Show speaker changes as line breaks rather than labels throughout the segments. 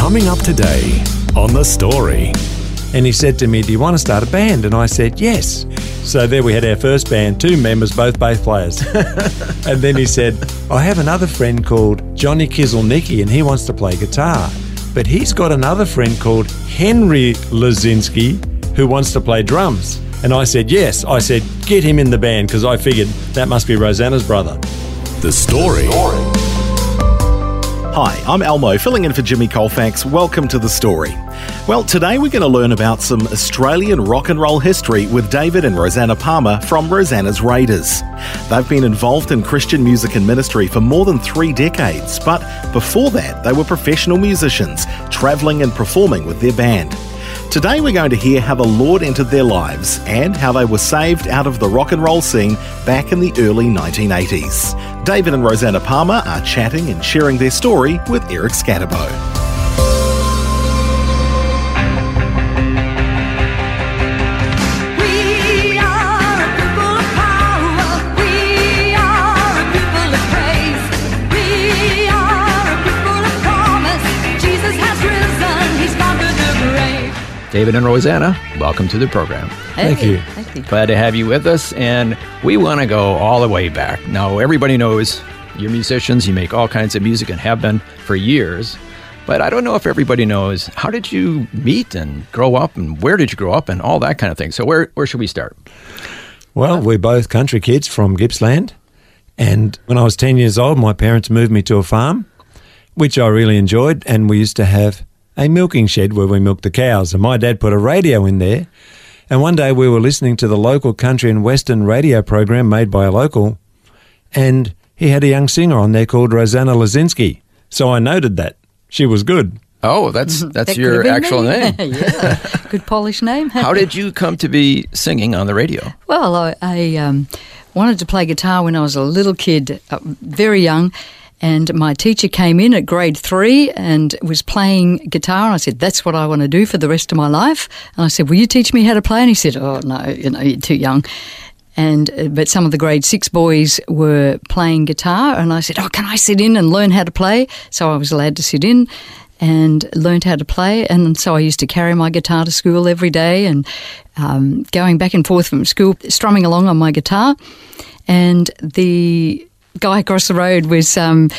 Coming up today on The Story.
And he said to me, Do you want to start a band? And I said, Yes. So there we had our first band, two members, both bass players. and then he said, I have another friend called Johnny Kizelnicki, and he wants to play guitar. But he's got another friend called Henry Lazinski who wants to play drums. And I said, Yes. I said, Get him in the band because I figured that must be Rosanna's brother.
The Story.
Hi, I'm Elmo, filling in for Jimmy Colfax. Welcome to the story. Well, today we're going to learn about some Australian rock and roll history with David and Rosanna Palmer from Rosanna's Raiders. They've been involved in Christian music and ministry for more than three decades, but before that, they were professional musicians, travelling and performing with their band. Today we're going to hear how the Lord entered their lives and how they were saved out of the rock and roll scene back in the early 1980s. David and Rosanna Palmer are chatting and sharing their story with Eric Scatterbo.
David and Rosanna, welcome to the program.
Thank you.
Glad to have you with us, and we want to go all the way back. Now, everybody knows you're musicians, you make all kinds of music and have been for years, but I don't know if everybody knows how did you meet and grow up, and where did you grow up, and all that kind of thing. So, where, where should we start?
Well, we're both country kids from Gippsland. And when I was 10 years old, my parents moved me to a farm, which I really enjoyed. And we used to have a milking shed where we milked the cows. And my dad put a radio in there. And one day we were listening to the local country and western radio program made by a local. And he had a young singer on there called Rosanna Lazinski. So I noted that. She was good.
Oh, that's that's
That
your
could have been
actual
me.
name.
yeah, good Polish name.
How did you come to be singing on the radio?
Well, I, I um, wanted to play guitar when I was a little kid, uh, very young. And my teacher came in at grade three and was playing guitar. And I said, That's what I want to do for the rest of my life. And I said, Will you teach me how to play? And he said, Oh, no, you know, you're too young. And uh, but some of the grade six boys were playing guitar, and I said, "Oh, can I sit in and learn how to play?" So I was allowed to sit in and learned how to play. And so I used to carry my guitar to school every day, and um, going back and forth from school, strumming along on my guitar. And the guy across the road was. Um,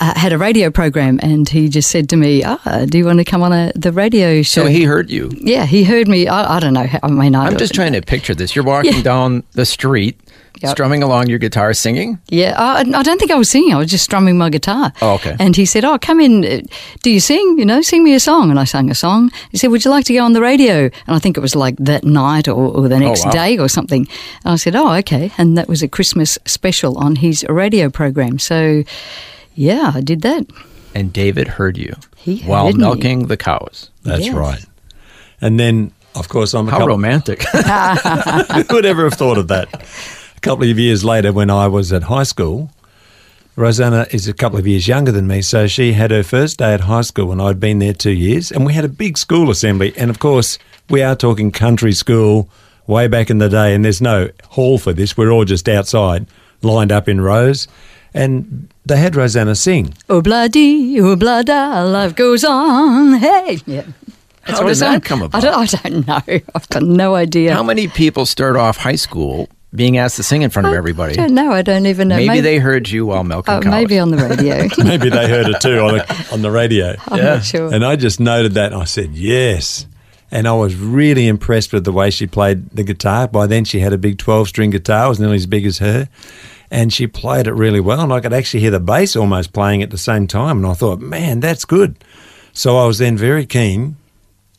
uh, had a radio program, and he just said to me, "Ah, do you want to come on a, the radio show?"
So he heard you.
yeah, he heard me. I, I don't know. how- I mean, I
I'm just trying to picture this. You're walking
Yeah.
down the street,
Yep.
strumming along your guitar, singing.
Yeah, I, I don't think I was singing. I was just strumming my guitar.
Oh, okay.
And he said, "Oh, come in. uh, Do you sing? You know, sing me a song." And I sang a song. He said, "Would you like to go on the radio?" And I think it was like that night or, or the next
wow.
day or something. And I said, "Oh, okay." And that was a Christmas special on his radio program. So, yeah, I did that.
And David heard you
He
while
heard me.
milking the cows.
That's
Yes.
right. And then, of course, I'm a
How
couple-
romantic.
Who would ever have thought of that? A couple of years later, when I was at high school, Rosanna is a couple of years younger than me, so she had her first day at high school, and I'd been there two years, and we had a big school assembly. And of course, we are talking country school way back in the day, and there's no hall for this. We're all just outside, lined up in rows, and they had Rosanna sing.
Oh, bloody, oh, blada, life goes on. Hey, yeah. That's
How
what
does
it
that
sound-
come
I don't, I don't know. I've got no idea.
How many people start off high school being asked to sing in front of everybody?
I don't know. I don't even know.
Maybe, they heard you while milking
uh,
cows.
maybe on the radio.
Maybe they heard it too on the, on the radio.
I'm not sure.
And I just noted that and I said, yes. And I was really impressed with the way she played the guitar. By then, she had a big 12 string guitar, it was nearly as big as her. And she played it really well. And I could actually hear the bass almost playing at the same time. And I thought, man, that's good. So I was then very keen,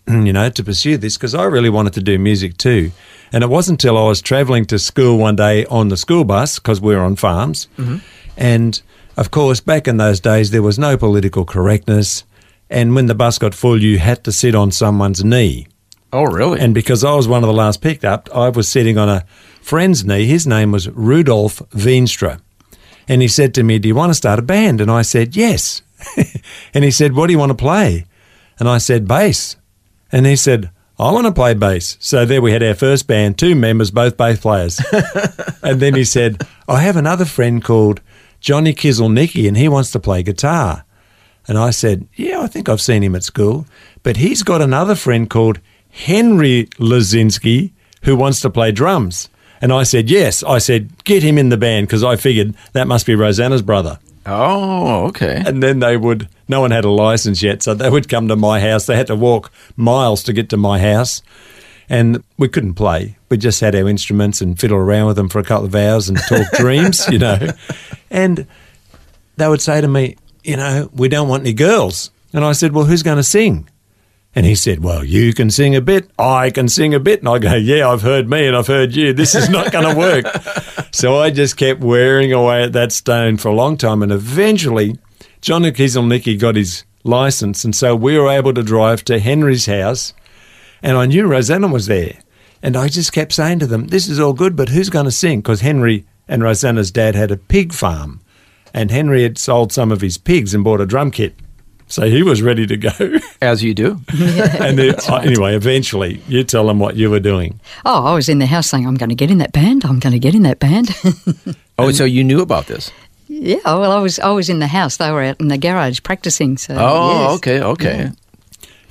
you know, to pursue this because I really wanted to do music too. And it wasn't until I was travelling to school one day on the school bus because we were on farms. Mm-hmm. And of course, back in those days, there was no political correctness. And when the bus got full, you had to sit on someone's knee.
Oh, really?
And because I was one of the last picked up, I was sitting on a friend's knee. His name was Rudolf Veenstra. And he said to me, Do you want to start a band? And I said, Yes. and he said, What do you want to play? And I said, Bass. And he said, I want to play bass. So there we had our first band, two members, both bass players. and then he said, I have another friend called Johnny Kizelnicki and he wants to play guitar. And I said, Yeah, I think I've seen him at school. But he's got another friend called Henry Lazinski who wants to play drums. And I said, Yes. I said, Get him in the band because I figured that must be Rosanna's brother.
Oh, okay.
And then they would, no one had a license yet, so they would come to my house. They had to walk miles to get to my house. And we couldn't play. We just had our instruments and fiddle around with them for a couple of hours and talk dreams, you know. And they would say to me, you know, we don't want any girls. And I said, well, who's going to sing? And he said, Well, you can sing a bit, I can sing a bit. And I go, Yeah, I've heard me and I've heard you. This is not going to work. so I just kept wearing away at that stone for a long time. And eventually, John Kizelnicki got his license. And so we were able to drive to Henry's house. And I knew Rosanna was there. And I just kept saying to them, This is all good, but who's going to sing? Because Henry and Rosanna's dad had a pig farm. And Henry had sold some of his pigs and bought a drum kit. So he was ready to go.
As you do.
and then, uh, anyway, eventually, you tell them what you were doing.
Oh, I was in the house saying, I'm going to get in that band. I'm going to get in that band.
Oh, so you knew about this?
yeah, well, I was I was in the house. They were out in the garage practicing. So
Oh,
yes.
okay, okay.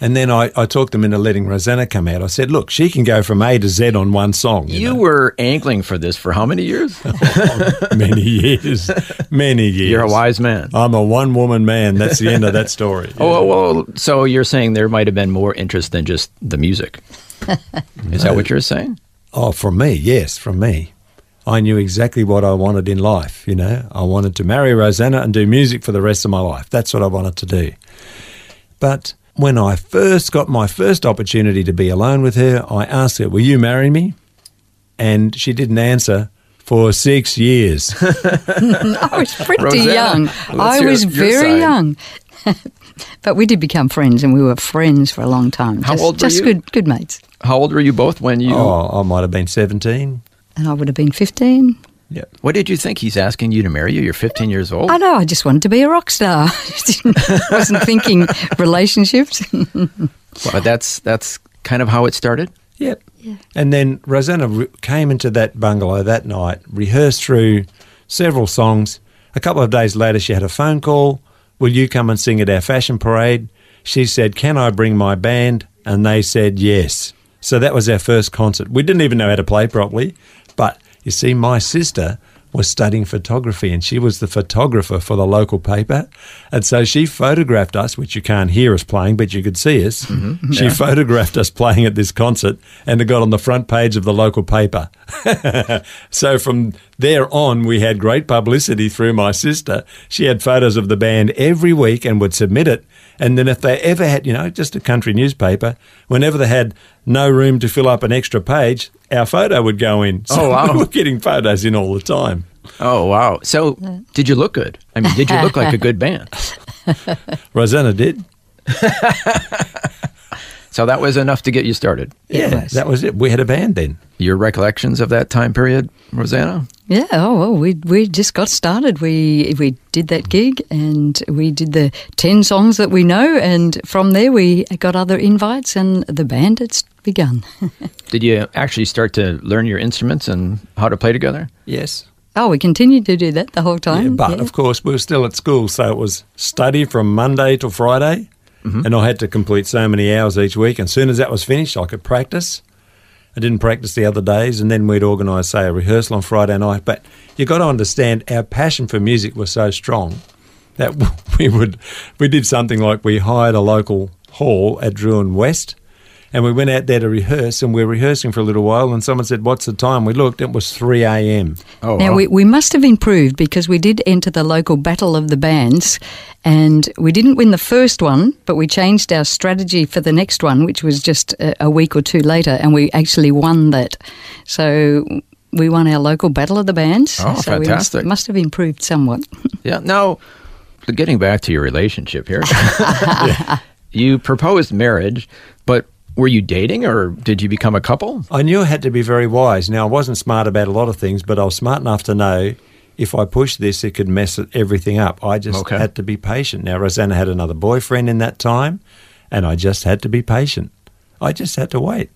And then I, I talked them into letting Rosanna come out. I said, look, she can go from A to Z on one song. You,
You
know?
were angling for this for how many years?
Oh, many years, many years.
You're a wise man.
I'm a one woman man. That's the end of that story.
Oh, well, well, so you're saying there might have been more interest than just the music. Is that what you're saying?
Oh, from me, yes, from me. I knew exactly what I wanted in life, you know. I wanted to marry Rosanna and do music for the rest of my life. That's what I wanted to do. But when I first got my first opportunity to be alone with her, I asked her, Will you marry me? And she didn't answer for six years.
I was pretty
Rosanna,
young.
let's
I
hear
was
your
very
side.
young. but we did become friends, and we were friends for a long time.
How
just,
old were
just
you?
good, good mates.
How old were you both when you?
oh, I might have been 17.
And I would have been 15.
Yeah.
What did you think? He's asking you to marry you. You're 15 years old.
I know, I just wanted to be a rock star. I wasn't thinking relationships.
But that's that's kind of how it started.
Yep. And then Rosanna re- came into that bungalow that night, rehearsed through several songs. A couple of days later, she had a phone call. Will you come and sing at our fashion parade? She said, Can I bring my band? And they said, Yes. So that was our first concert. We didn't even know how to play properly. But you see, my sister was studying photography and she was the photographer for the local paper. And so she photographed us, which you can't hear us playing, but you could see us. Mm-hmm. Mm-hmm. She photographed us playing at this concert and it got on the front page of the local paper. so from there on, we had great publicity through my sister. She had photos of the band every week and would submit it. And then if they ever had, you know, just a country newspaper, whenever they had no room to fill up an extra page, our photo would go in. Oh, so
Oh, wow.
we were getting photos in all the time.
Oh wow! So did you look good? I mean, did you look like a good band?
Rosanna did.
So that was enough to get you started.
Yeah,
was.
that was it. We had a band then.
Your recollections of that time period, Rosanna?
Yeah, oh well, we we just got started. We we did that gig and we did the ten songs that we know, and from there we got other invites, and the band had begun.
Did you actually start to learn your instruments and how to play together?
Yes.
oh, we continued to do that the whole time.
Yeah, but
yeah.
of course, we were still at school, so it was study from Monday to Friday, Mm-hmm. and I had to complete so many hours each week. And as soon as that was finished, I could practice. I didn't practice the other days, and then we'd organise, say, a rehearsal on Friday night. But you got to understand, our passion for music was so strong that we would we did something like we hired a local hall at Drouin West. And we went out there to rehearse, and we were rehearsing for a little while. And someone said, "What's the time?" We looked; it was three a.m.
Oh,
Now, we, we must have improved because we did enter the local battle of the bands and we didn't win the first one, but we changed our strategy for the next one, which was just a, a week or two later, and we actually won that. So we won our local battle of the bands.
Oh,
so we must,
fantastic.
must have improved somewhat.
Yeah. Now, getting back to your relationship here, you proposed marriage, but were you dating or did you become a couple?
I knew I had to be very wise. Now, I wasn't smart about a lot of things, but I was smart enough to know if I pushed this, it could mess everything up. I just
Okay.
had to be patient. Now, Rosanna had another boyfriend in that time, and I just had to be patient. I just had to wait.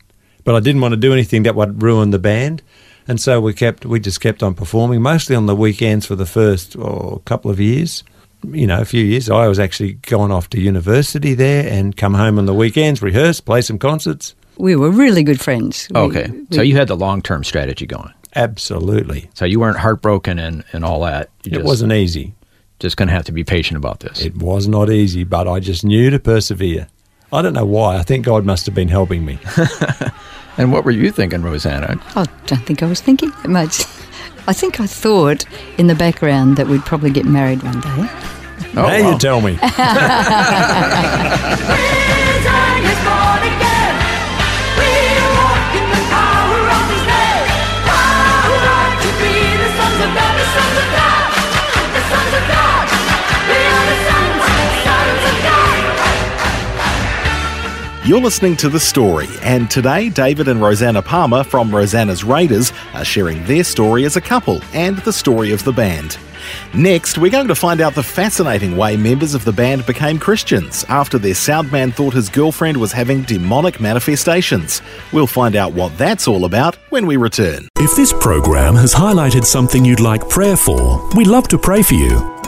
But I didn't want to do anything that would ruin the band. And so we kept, we just kept on performing, mostly on the weekends for the first oh, couple of years. You know, a few years. I was actually going off to university there and come home on the weekends, rehearse, play some concerts.
We were really good friends. We-
Okay. So you had the long term strategy going.
Absolutely.
So you weren't heartbroken and, and all that. You
It
just,
wasn't easy.
just going to have to be patient about this.
It was not easy, but I just knew to persevere. I don't know why. I think God must have been helping me.
and what were you thinking, Rosanna?
I don't think I was thinking that much. I think I thought in the background that we'd probably get married one day.
Oh,
now
wow.
you tell me.
You're listening to The Story, and today David and Rosanna Palmer from Rosanna's Raiders are sharing their story as a couple and the story of the band. Next, we're going to find out the fascinating way members of the band became Christians after their soundman thought his girlfriend was having demonic manifestations. We'll find out what that's all about when we return.
If this program has highlighted something you'd like prayer for, we'd love to pray for you.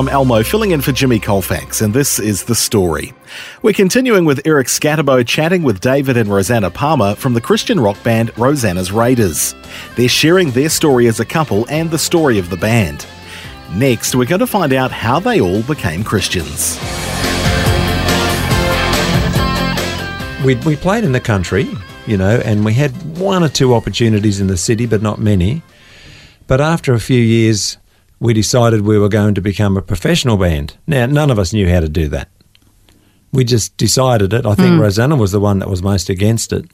I'm Elmo, filling in for Jimmy Colfax, and this is The Story. We're continuing with Eric Scatterbo chatting with David and Rosanna Palmer from the Christian rock band Rosanna's Raiders. They're sharing their story as a couple and the story of the band. Next, we're going to find out how they all became Christians.
we, we played in the country, you know, and we had one or two opportunities in the city, but not many. But after a few years, we decided we were going to become a professional band. Now, none of us knew how to do that. We just decided it. I think Rosanna was the one that was most against it.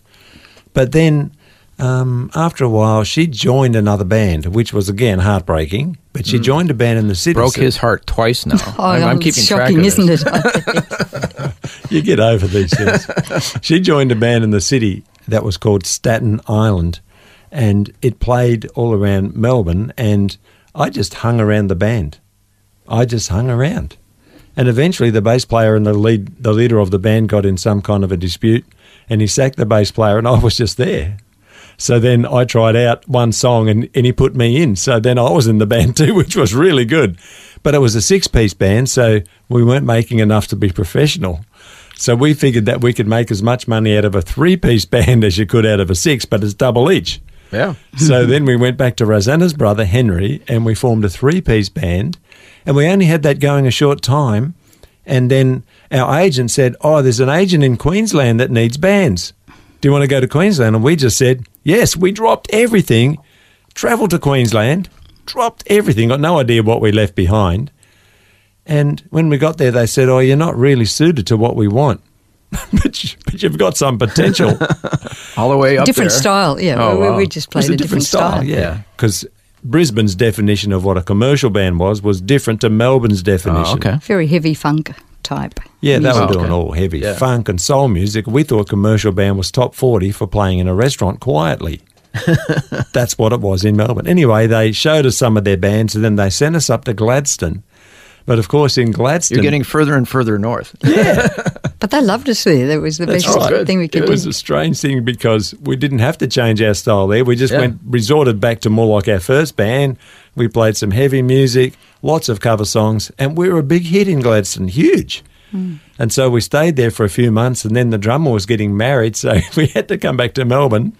But then, um, after a while, she joined another band, which was again heartbreaking. But she joined a band in the city.
Broke his heart twice now.
Oh,
I'm, I'm
it's
keeping track
shocking,
of
isn't
this.
it?
You get over these things. she joined a band in the city that was called Staten Island, and it played all around Melbourne. And I just hung around the band. I just hung around, and eventually the bass player and the lead, the leader of the band, got in some kind of a dispute, and he sacked the bass player, and I was just there. So then I tried out one song and, and he put me in. So then I was in the band too, which was really good. But it was a six piece band, so we weren't making enough to be professional. So we figured that we could make as much money out of a three piece band as you could out of a six, but it's double each.
Yeah.
So then we went back to Rosanna's brother, Henry, and we formed a three piece band. And we only had that going a short time. And then our agent said, Oh, there's an agent in Queensland that needs bands. Do you want to go to Queensland? And we just said, Yes, we dropped everything, travelled to Queensland, dropped everything, got no idea what we left behind. And when we got there, they said, Oh, you're not really suited to what we want. but, you, but you've got some potential.
All the way up
different
there.
style, yeah.
Oh,
we,
wow.
we just
It was
played a, different, style.
yeah. Because Brisbane's definition of what a commercial band was was different to Melbourne's oh, definition.
Oh, okay.
Very heavy funk type.
Yeah, they were
Oh,
doing
okay.
all heavy
Yeah.
funk and soul music. We thought commercial band was top 40 for playing in a restaurant quietly. That's what it was in Melbourne. Anyway, they showed us some of their bands and then they sent us up to Gladstone. But of course, in Gladstone.
You're getting further and further north.
But they loved us there. That was the
That's
best
right.
thing we could
It
do.
It was a strange thing because we didn't have to change our style there. We just
Yeah.
went resorted back to more like our first band. We played some heavy music, lots of cover songs, and we were a big hit in Gladstone, huge. Hmm. And so we stayed there for a few months, and then the drummer was getting married, so we had to come back to Melbourne.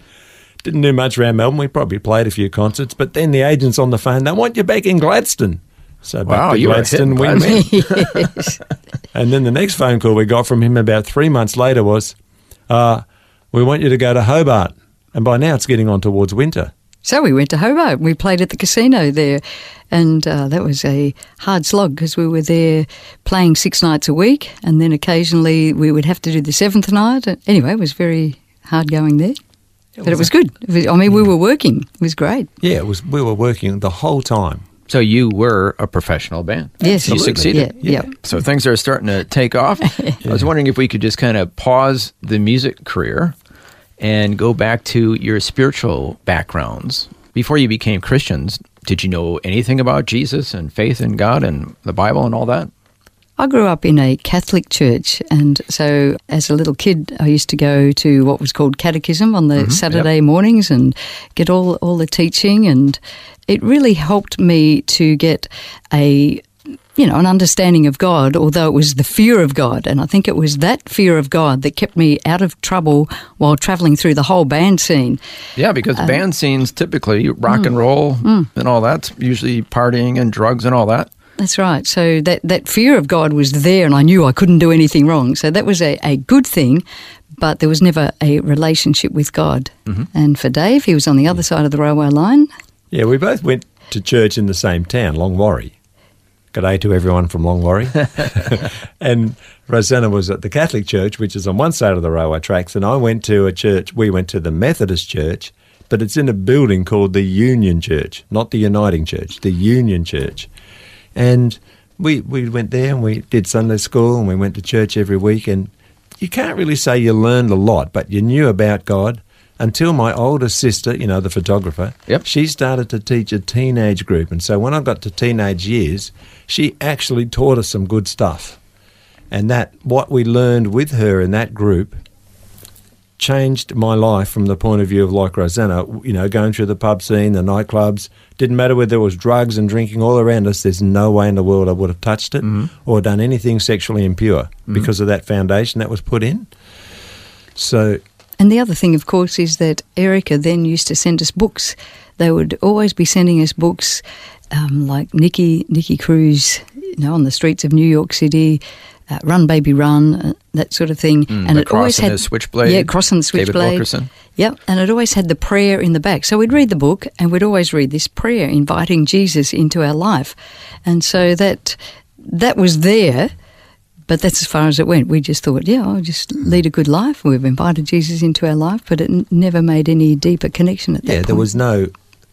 Didn't do much around Melbourne. We probably played a few concerts, but then the agent's on the phone. They want you back in Gladstone. So back
Wow,
to
you were a hit
Gladstone we
Gladstone.
yes.
And then the next phone call we got from him about three months later was, uh, "We want you to go to Hobart." And by now it's getting on towards winter.
So we went to Hobart. We played at the casino there, and uh, that was a hard slog because we were there playing six nights a week, and then occasionally we would have to do the seventh night. Anyway, it was very hard going there, but it was good. It was, I mean, we were working. It was great.
Yeah, it was. We were working the whole time.
So you were a professional band.
Yes,
you
absolutely.
succeeded.
Yeah, yeah.
So things are starting to take off. I was wondering if we could just kind of pause the music career and go back to your spiritual backgrounds. Before you became Christians, did you know anything about Jesus and faith in God and the Bible and all that?
I grew up in a Catholic church, and so as a little kid, I used to go to what was called catechism on the mm-hmm, Saturday mornings and get all all the teaching, and it really helped me to get a you know an understanding of God. Although it was the fear of God, and I think it was that fear of God that kept me out of trouble while traveling through the whole band scene.
Yeah, because uh, band scenes typically rock mm, and roll mm. and all that's usually partying and drugs and all that.
That's right. So that, that fear of God was there, and I knew I couldn't do anything wrong. So that was a, a good thing, but there was never a relationship with God. Mm-hmm. And for Dave, he was on the other side of the railway line.
Yeah, we both went to church in the same town, Longwarry. Good day to everyone from Longwarry. and Rosanna was at the Catholic Church, which is on one side of the railway tracks, and I went to a church. We went to the Methodist Church, but it's in a building called the Union Church, not the Uniting Church, the Union Church. And we we went there and we did Sunday school and we went to church every week. And you can't really say you learned a lot, but you knew about God until my older sister, you know, the photographer,
Yep.
she started to teach a teenage group. And so when I got to teenage years, she actually taught us some good stuff. And that, what we learned with her in that group, changed my life from the point of view of like Rosanna, you know, going through the pub scene, the nightclubs. Didn't matter whether there was drugs and drinking all around us. There's no way in the world I would have touched it or done anything sexually impure because of that foundation that was put in. So
And the other thing, of course, is that Erica then used to send us books. They would always be sending us books um, like Nicky, Nicky Cruz, you know, on the streets of New York City, uh, Run Baby Run, uh, that sort of thing.
Mm, the Cross and the Switchblade,
Yeah, Cross and the
David
Switchblade.
Wilkerson.
Yep, and it always had the prayer in the back. So we'd read the book and we'd always read this prayer inviting Jesus into our life. And so that that was there, but that's as far as it went. We just thought, yeah, I'll just lead a good life. We've invited Jesus into our life, but it n- never made any deeper connection at that
yeah,
point.
there was no.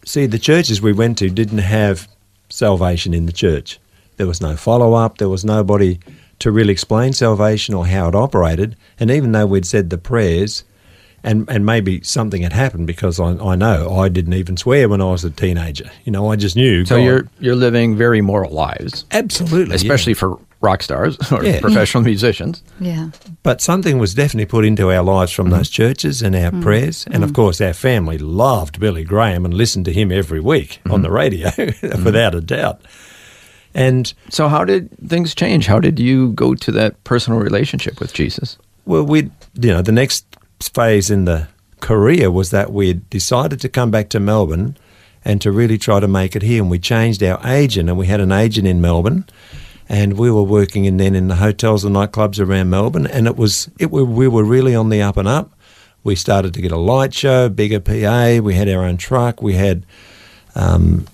See, the churches we went to didn't have salvation in the church. There was no follow up. There was nobody to really explain salvation or how it operated. And even though we'd said the prayers, and and maybe something had happened because I, I know I didn't even swear when I was a teenager. You know, I just knew.
So
God.
you're you're living very moral lives,
absolutely, yeah.
especially for rock stars or
Yeah.
professional musicians.
yeah.
But something was definitely put into our lives from those mm-hmm. churches and our mm-hmm. prayers. And of mm-hmm. course, our family loved Billy Graham and listened to him every week on the radio, without a doubt. And
So how did things change? How did you go to that personal relationship with Jesus?
well, we, you know, the next phase in the career was that we decided to come back to Melbourne and to really try to make it here. And we changed our agent, and we had an agent in Melbourne. And we were working in then in the hotels and nightclubs around Melbourne, and it was it we were really on the up and up. We started to get a light show, bigger PA. We had our own truck. We had um,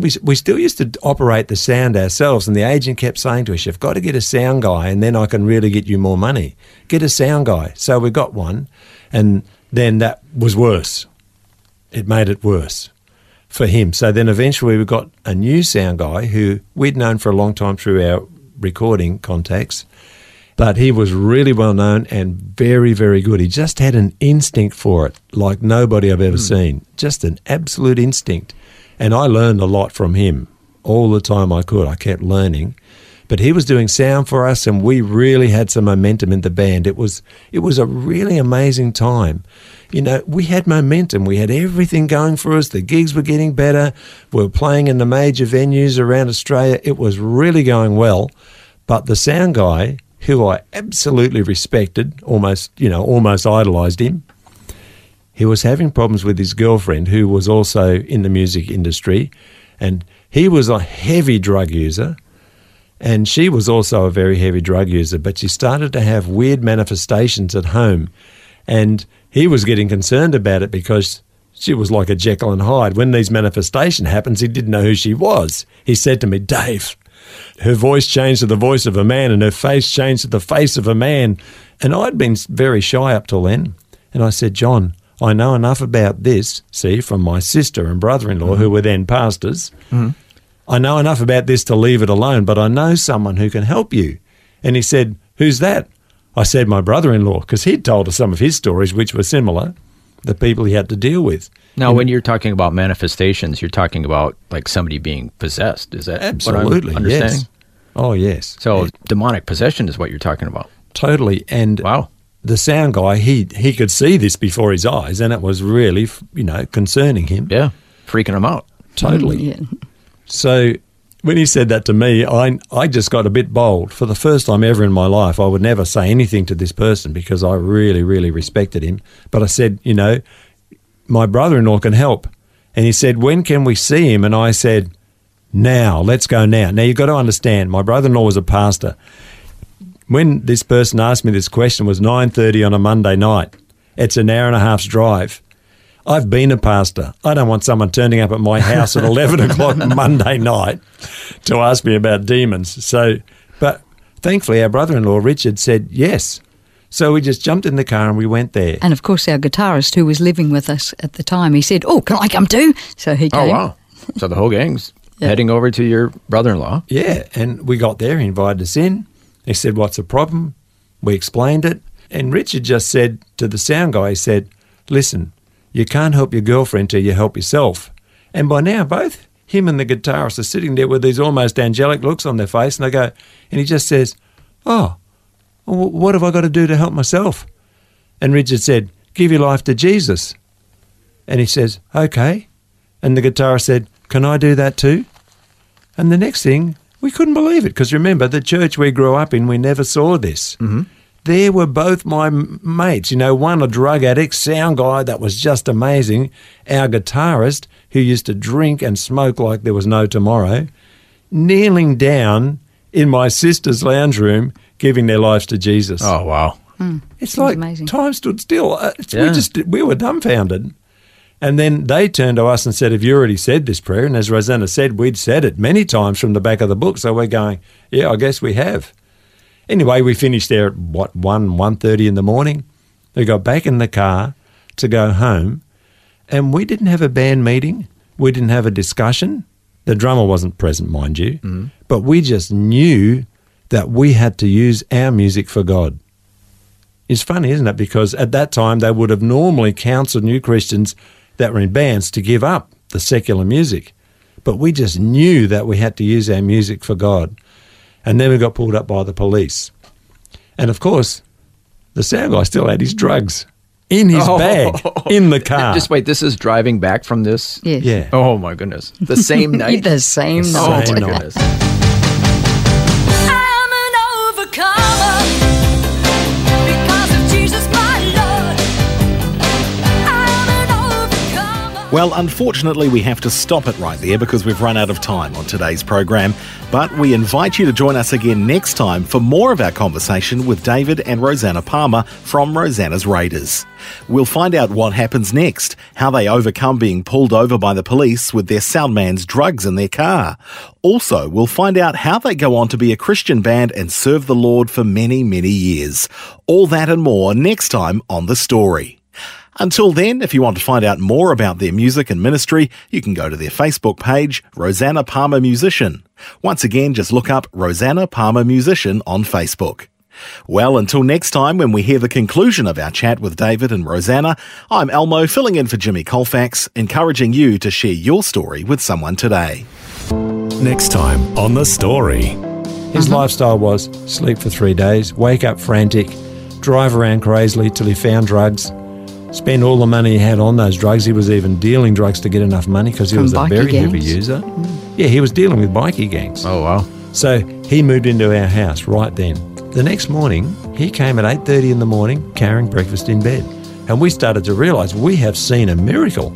we, we still used to operate the sound ourselves, and the agent kept saying to us, You've got to get a sound guy, and then I can really get you more money. Get a sound guy. So we got one, and then that was worse. It made it worse for him. So then eventually we got a new sound guy who we'd known for a long time through our recording contacts. But he was really well known and very, very good. He just had an instinct for it, like nobody I've ever hmm. seen. Just an absolute instinct. And I learned a lot from him all the time I could. I kept learning. But he was doing sound for us and we really had some momentum in the band. It was it was a really amazing time. You know, we had momentum. We had everything going for us. The gigs were getting better. We were playing in the major venues around Australia. It was really going well. But the sound guy, who I absolutely respected, almost, you know, almost idolized him, he was having problems with his girlfriend, who was also in the music industry. And he was a heavy drug user. And she was also a very heavy drug user, but she started to have weird manifestations at home. And he was getting concerned about it because She was like a Jekyll and Hyde. When these manifestation happens, he didn't know who she was. He said to me, Dave, her voice changed to the voice of a man and her face changed to the face of a man. And I'd been very shy up till then. And I said, John, I know enough about this, see, from my sister and brother in law, who were then pastors. Mm-hmm. I know enough about this to leave it alone, but I know someone who can help you. And he said, Who's that? I said, My brother in law, because he'd told us some of his stories, which were similar, the people he had to deal with.
Now, when you're talking about manifestations, you're talking about like somebody being possessed. Is that
Absolutely,
what
yes. Oh, yes.
So
Yeah,
demonic possession is what you're talking about.
totally. And
Wow.
The sound guy, he, he could see this before his eyes, and it was really, you know, concerning him.
Yeah. Freaking him out.
Totally.
Mm, yeah.
So when he said that to me, I I just got a bit bold. For the first time ever in my life, I would never say anything to this person because I really, really respected him. But I said, you know, my brother-in-law can help. And he said, when can we see him? And I said, now, let's go now. Now you've got to understand, my brother-in-law was a pastor. When this person asked me this question was 9.30 on a Monday night. It's an hour and a half's drive. I've been a pastor. I don't want someone turning up at my house at 11 o'clock Monday night to ask me about demons. So, but thankfully, our brother in law, Richard, said yes. So we just jumped in the car and we went there.
And of course, our guitarist who was living with us at the time, he said, "Oh, can I come too?" So he came.
Oh,
came.
wow. So the whole gang's
Yeah.
heading over to your brother in law.
Yeah, and we got there, he invited us in. He said, What's the problem? We explained it. And Richard just said to the sound guy, he said, Listen, you can't help your girlfriend till you help yourself. And by now, both him and the guitarist are sitting there with these almost angelic looks on their face, and they go, and he just says, Oh, wh- what have I got to do to help myself? And Richard said, Give your life to Jesus. And he says, Okay. And the guitarist said, Can I do that too? And the next thing, we couldn't believe it because remember, the church we grew up in, we never saw this. Mm-hmm. There were both my mates, you know, one a drug addict, sound guy that was just amazing, our guitarist who used to drink and smoke like there was no tomorrow, kneeling down in my sister's lounge room, giving their lives to Jesus.
Oh, wow.
It's like
amazing.
time stood still. Uh,
Yeah.
We just we were dumbfounded. And then they turned to us and said, "Have you already said this prayer?" And as Rosanna said, we'd said it many times from the back of the book. So we're going, "Yeah, I guess we have." Anyway, we finished there at what one one thirty in the morning. We got back in the car to go home, and we didn't have a band meeting. We didn't have a discussion. The drummer wasn't present, mind you, mm-hmm. but we just knew that we had to use our music for God. It's funny, isn't it? Because at that time they would have normally counseled new Christians that were in bands to give up the secular music. But we just knew that we had to use our music for God. And then we got pulled up by the police. And of course, the sound guy still had his drugs in his
Oh.
bag in the car.
Just wait, this is driving back from this?
Yes.
Yeah.
Oh, my goodness. The same night?
the same
The
night.
oh, my
night.
goodness.
Well, unfortunately, we have to stop it right there because we've run out of time on today's program. But we invite you to join us again next time for more of our conversation with David and Rosanna Palmer from Rosanna's Raiders. We'll find out what happens next, how they overcome being pulled over by the police with their soundman's drugs in their car. Also, we'll find out how they go on to be a Christian band and serve the Lord for many, many years. All that and more next time on The Story. Until then, if you want to find out more about their music and ministry, you can go to their Facebook page, Rosanna Palmer Musician. Once again, just look up Rosanna Palmer Musician on Facebook. Well, until next time when we hear the conclusion of our chat with David and Rosanna, I'm Elmo filling in for Jimmy Colfax, encouraging you to share your story with someone today.
Next time on The Story.
His mm-hmm. lifestyle was sleep for three days, wake up frantic, drive around crazily till he found drugs, spend all the money he had on those drugs. He was even dealing drugs to get enough money because he
From
was a
bikie
very heavy
gangs?
user. Hmm. Yeah, he was dealing with bikie gangs.
Oh, wow.
So he moved into our house right then. The next morning, he came at 8:30 in the morning carrying breakfast in bed. And we started to realize we have seen a miracle.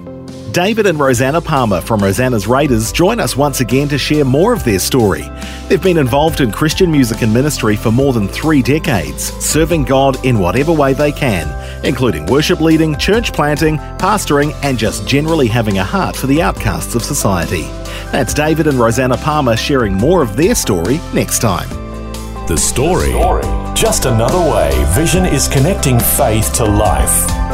David and Rosanna Palmer from Rosanna's Raiders join us once again to share more of their story. They've been involved in Christian music and ministry for more than three decades, serving God in whatever way they can, including worship leading, church planting, pastoring, and just generally having a heart for the outcasts of society. That's David and Rosanna Palmer sharing more of their story next time.
The story. Story. Just another way Vision is connecting faith to life.